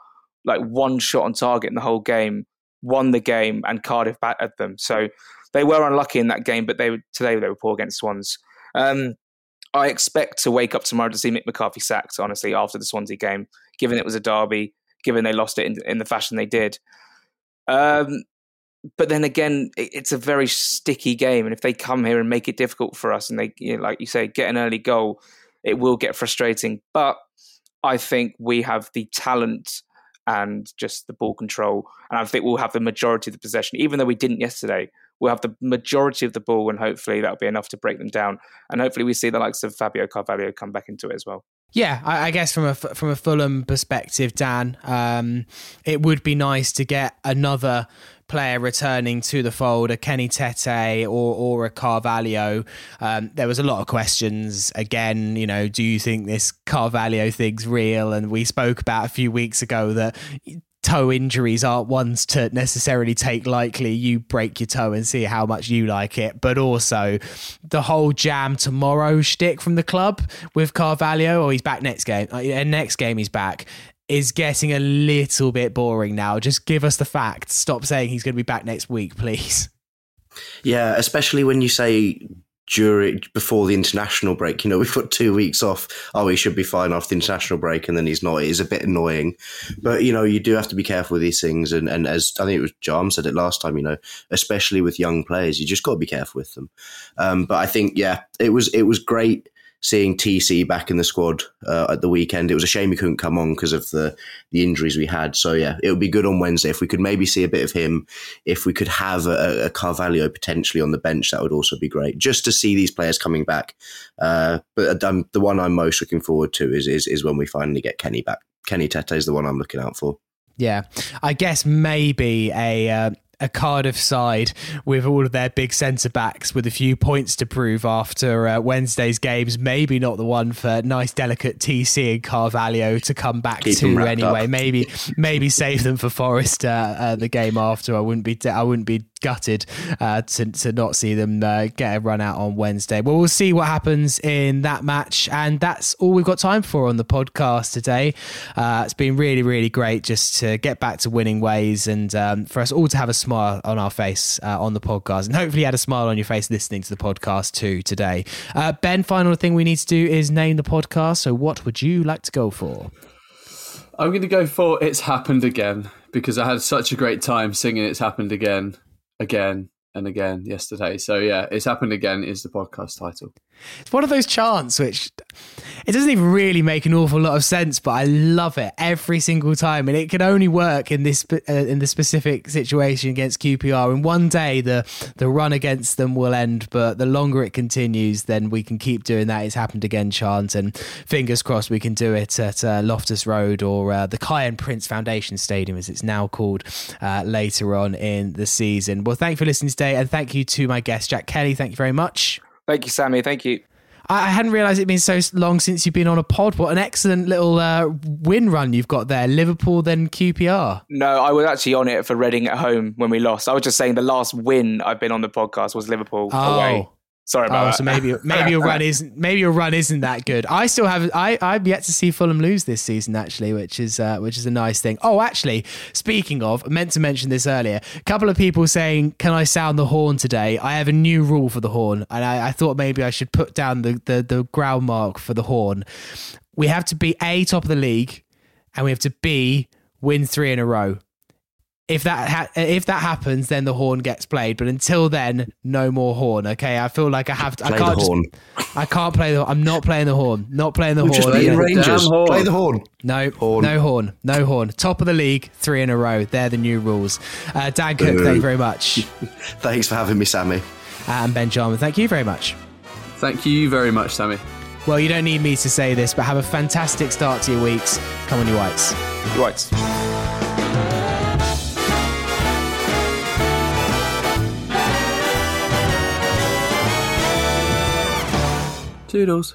like one shot on target in the whole game, won the game, and Cardiff battered them. So they were unlucky in that game, but they today they were poor against Swans. Um, I expect to wake up tomorrow to see Mick McCarthy sacked, honestly, after the Swansea game, given it was a derby, given they lost it in, in the fashion they did. Um, but then again, it's a very sticky game, and if they come here and make it difficult for us, and they, you know, like you say, get an early goal, it will get frustrating. But I think we have the talent and just the ball control, and I think we'll have the majority of the possession, even though we didn't yesterday. We'll have the majority of the ball, and hopefully that'll be enough to break them down. And hopefully we see the likes of Fabio Carvalho come back into it as well. Yeah, I, I, guess from a from a Fulham perspective, Dan, um, it would be nice to get another player returning to the fold, a Kenny Tete or or a Carvalho. Um, there was a lot of questions. Again, you know, do you think this Carvalho thing's real? And we spoke about a few weeks ago that toe injuries aren't ones to necessarily take lightly. You break your toe and see how much you like it. But also the whole jam tomorrow shtick from the club with Carvalho, oh, he's back next game. And uh, next game he's back. Is getting a little bit boring now. Just give us the facts. Stop saying he's going to be back next week, please. Yeah, especially when you say during before the international break. You know, we've got two weeks off. Oh, he should be fine after the international break, and then he's not. It is a bit annoying, but you know, you do have to be careful with these things. And and as I think it was John said it last time, you know, especially with young players, you just got to be careful with them. Um, but I think yeah, it was it was great seeing TC back in the squad uh, at the weekend. It was a shame he couldn't come on because of the the injuries we had. So yeah, it would be good on Wednesday if we could maybe see a bit of him. If we could have a, a Carvalho potentially on the bench, that would also be great. Just to see these players coming back. Uh, but um, the one I'm most looking forward to is, is is when we finally get Kenny back. Kenny Tete is the one I'm looking out for. Yeah, I guess maybe a uh, a Cardiff side with all of their big centre backs with a few points to prove after uh, Wednesday's games. Maybe not the one for nice, delicate TC and Carvalho to come back Keep to anyway. Up. Maybe maybe save them for Forest uh, uh, the game after. I wouldn't be I wouldn't be gutted uh, to, to not see them uh, get a run out on Wednesday. Well, we'll see what happens in that match. And that's all we've got time for on the podcast today. Uh, it's been really, really great just to get back to winning ways and um, for us all to have a smile on our face uh, on the podcast. And hopefully, you had a smile on your face listening to the podcast too today. Uh, ben, final thing we need to do is name the podcast. So, what would you like to go for? I'm going to go for It's Happened Again because I had such a great time singing It's Happened Again again and again yesterday. So yeah, it's happened again is the podcast title. It's one of those chants which it doesn't even really make an awful lot of sense, but I love it every single time, and it can only work in this uh, in the specific situation against QPR. And one day the the run against them will end, but the longer it continues, then we can keep doing that. It's happened again chant, and fingers crossed we can do it at uh, Loftus Road or uh, the Kiyan Prince Foundation Stadium, as it's now called, uh, later on in the season. Well, thank you for listening today, and thank you to my guest Jack Kelly. Thank you very much. Thank you, Sammy. Thank you. I hadn't realised it'd been so long since you've been on a pod. What an excellent little uh, win run you've got there. Liverpool, then QPR. No, I was actually on it for Reading at home when we lost. I was just saying the last win I've been on the podcast was Liverpool oh. away. Sorry about oh, that. So maybe maybe your run isn't maybe your run isn't that good. I still have I I've yet to see Fulham lose this season actually, which is uh, which is a nice thing. Oh, actually, speaking of, I meant to mention this earlier. A couple of people saying, "Can I sound the horn today?" I have a new rule for the horn, and I, I thought maybe I should put down the, the the ground mark for the horn. We have to be a top of the league, and we have to b win three in a row if that ha- if that happens, then the horn gets played. But until then, no more horn. Okay, I feel like I have to. Play I can't the horn. Just, I can't play the. I'm not playing the horn. Not playing the We're horn. Just being Rangers. Horn. Play the horn. No horn. No horn. No horn. Top of the league, three in a row. They're the new rules. Uh, Dan Cook, thank you very much. Thanks for having me, Sammy. Uh, and Ben Jarman, thank you very much. Thank you very much, Sammy. Well, you don't need me to say this, but have a fantastic start to your weeks. Come on, you whites. You whites. Toodles.